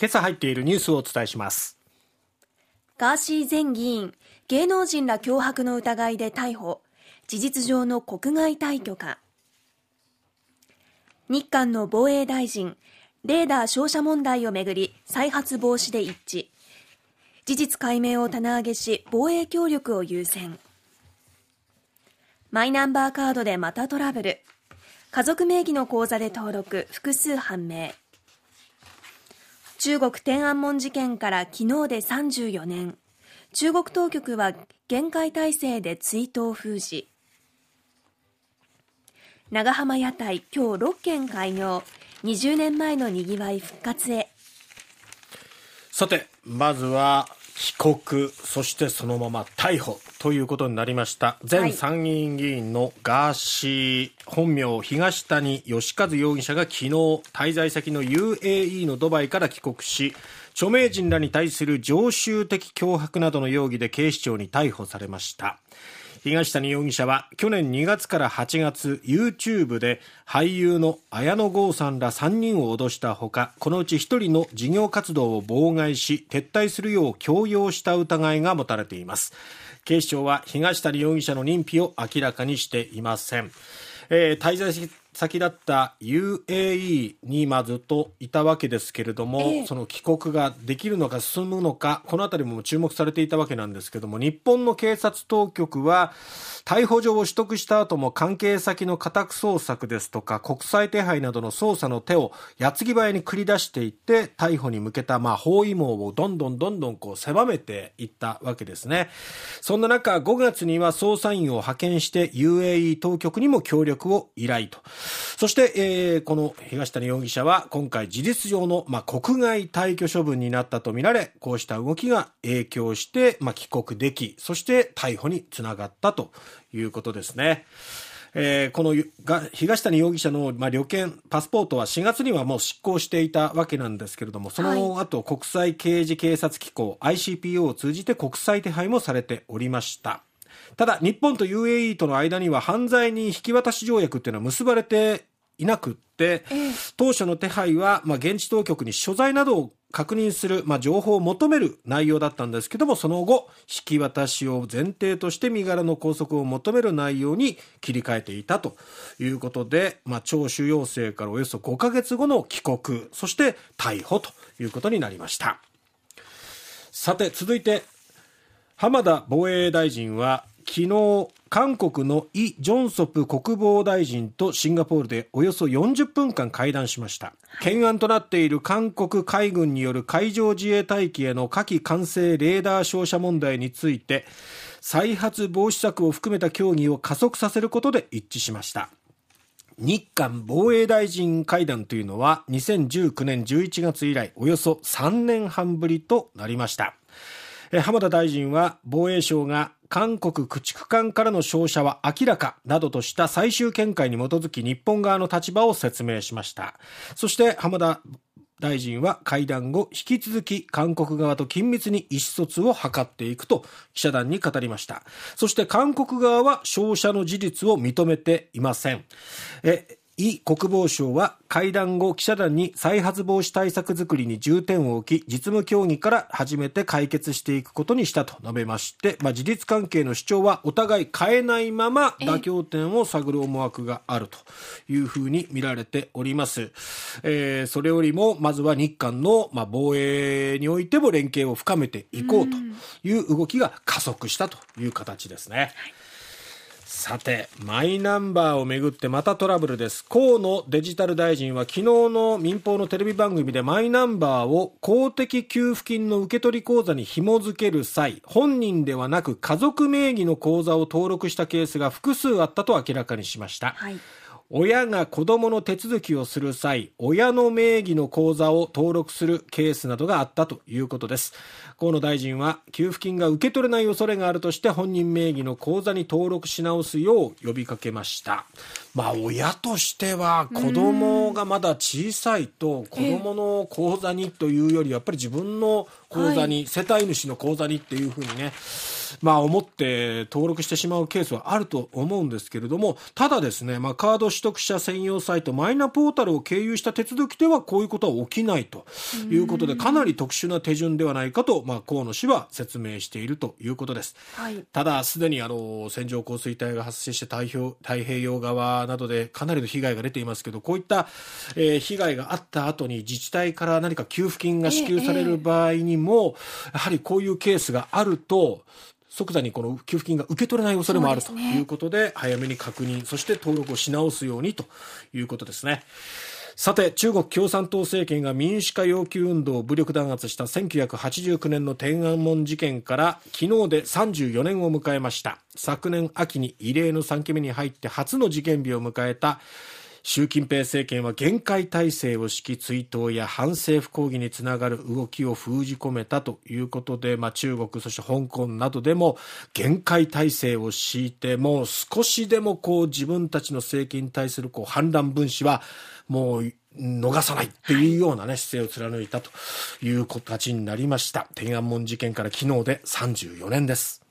今朝入っているニュースをお伝えします。ガーシー前議員芸能人ら脅迫の疑いで逮捕。事実上の国外退去か。日韓の防衛大臣レーダー照射問題をめぐり再発防止で一致。事実解明を棚上げし防衛協力を優先。マイナンバーカードでまたトラブル。家族名義の口座で登録複数判明。中国天安門事件から昨日で34年。中国当局は厳戒態勢で追悼封じ。長浜屋台今日6軒開業。20年前のにぎわい復活へ。さてまずは帰国そしてそのまま逮捕ということになりました。前参議院議員のガーシー、本名東谷義和容疑者が昨日滞在先の UAE のドバイから帰国し著名人らに対する常習的脅迫などの容疑で警視庁に逮捕されました東谷容疑者は去年2月から8月 YouTube で俳優の綾野剛さんら3人を脅したほかこのうち1人の事業活動を妨害し撤退するよう強要した疑いが持たれています。警視庁は東谷容疑者の認否を明らかにしていません、えー、滞在先だった UAE にまずといたわけですけれども、えー、その帰国ができるのか進むのか、この辺りも注目されていたわけなんですけれども、日本の警察当局は、逮捕状を取得した後も関係先の家宅捜索ですとか、国際手配などの捜査の手を矢継ぎ早に繰り出していって、逮捕に向けたまあ包囲網をどんどんどんどんこう狭めていったわけですね。そんな中、5月には捜査員を派遣して UAE 当局にも協力を依頼と。そして、えー、この東谷容疑者は今回事実上の、まあ、国外退去処分になったとみられ、こうした動きが影響して、まあ、帰国でき、そして逮捕につながったということですね。えー、この東谷容疑者の、まあ、旅券、パスポートは4月にはもう執行していたわけなんですけれども、その後、国際刑事警察機構 ICPO を通じて国際手配もされておりました。ただ、日本と UAE との間には犯罪に引き渡し条約っていうのは結ばれていなくって、当初の手配は、まあ、現地当局に所在などを確認する、まあ、情報を求める内容だったんですけども、その後、引き渡しを前提として身柄の拘束を求める内容に切り替えていたということで、まあ、聴取要請からおよそ5ヶ月後の帰国、そして逮捕ということになりました。さて、続いて、浜田防衛大臣は、昨日韓国のイ・ジョンソプ国防大臣とシンガポールでおよそ40分間会談しました、懸案となっている韓国海軍による海上自衛隊機への火器管制レーダー照射問題について再発防止策を含めた協議を加速させることで一致しました。日韓防衛大臣会談というのは2019年11月以来およそ3年半ぶりとなりました。浜田大臣は防衛省が韓国駆逐艦からの照射は明らかなどとした最終見解に基づき日本側の立場を説明しました。そして浜田大臣は会談後引き続き韓国側と緊密に意思疎通を図っていくと記者団に語りました。そして韓国側は照射の事実を認めていません。えイ国防省は会談後記者団に再発防止対策づくりに重点を置き実務協議から初めて解決していくことにしたと述べまして、まあ、事実関係の主張はお互い変えないまま妥協点を探る思惑があるというふうに見られております、えー、それよりもまずは日韓の、まあ、防衛においても連携を深めていこうという動きが加速したという形ですね。はいさて、マイナンバーをめぐってまたトラブルです。河野デジタル大臣は昨日の民放のテレビ番組でマイナンバーを公的給付金の受け取り口座に紐付ける際、本人ではなく家族名義の口座を登録したケースが複数あったと明らかにしました。はい親が子供の手続きをする際、親の名義の口座を登録するケースなどがあったということです。河野大臣は、給付金が受け取れない恐れがあるとして本人名義の口座に登録し直すよう呼びかけました。まあ、親としては子供がまだ小さいと子供の口座にというより、やっぱり自分の口座に、はい、世帯主の口座にっていうふうにね、まあ、思って登録してしまうケースはあると思うんですけれども、ただですね、まあ、カード取得者専用サイト、マイナポータルを経由した手続きでは、こういうことは起きないということで、かなり特殊な手順ではないかと、まあ、河野氏は説明しているということです。はい、ただ、すでにあの線状降水帯が発生して太平太平洋側などでかなりの被害が出ていますけど、こういった、えー、被害があった後に自治体から何か給付金が支給される場合にも、えー、やはりこういうケースがあると、即座にこの給付金が受け取れない恐れもあるということで、早めに確認、そして登録をし直すようにということですね。さて、中国共産党政権が民主化要求運動を武力弾圧した1989年の天安門事件から昨日で34年を迎えました。昨年秋に異例の3期目に入って初の事件日を迎えた習近平政権は厳戒態勢を敷き追悼や反政府抗議につながる動きを封じ込めたということで、まあ、中国そして香港などでも厳戒態勢を敷いてもう少しでもこう自分たちの政権に対するこう反乱分子はもう逃さないっていうようなね、姿勢を貫いたという形になりました。天安門事件から昨日で34年です。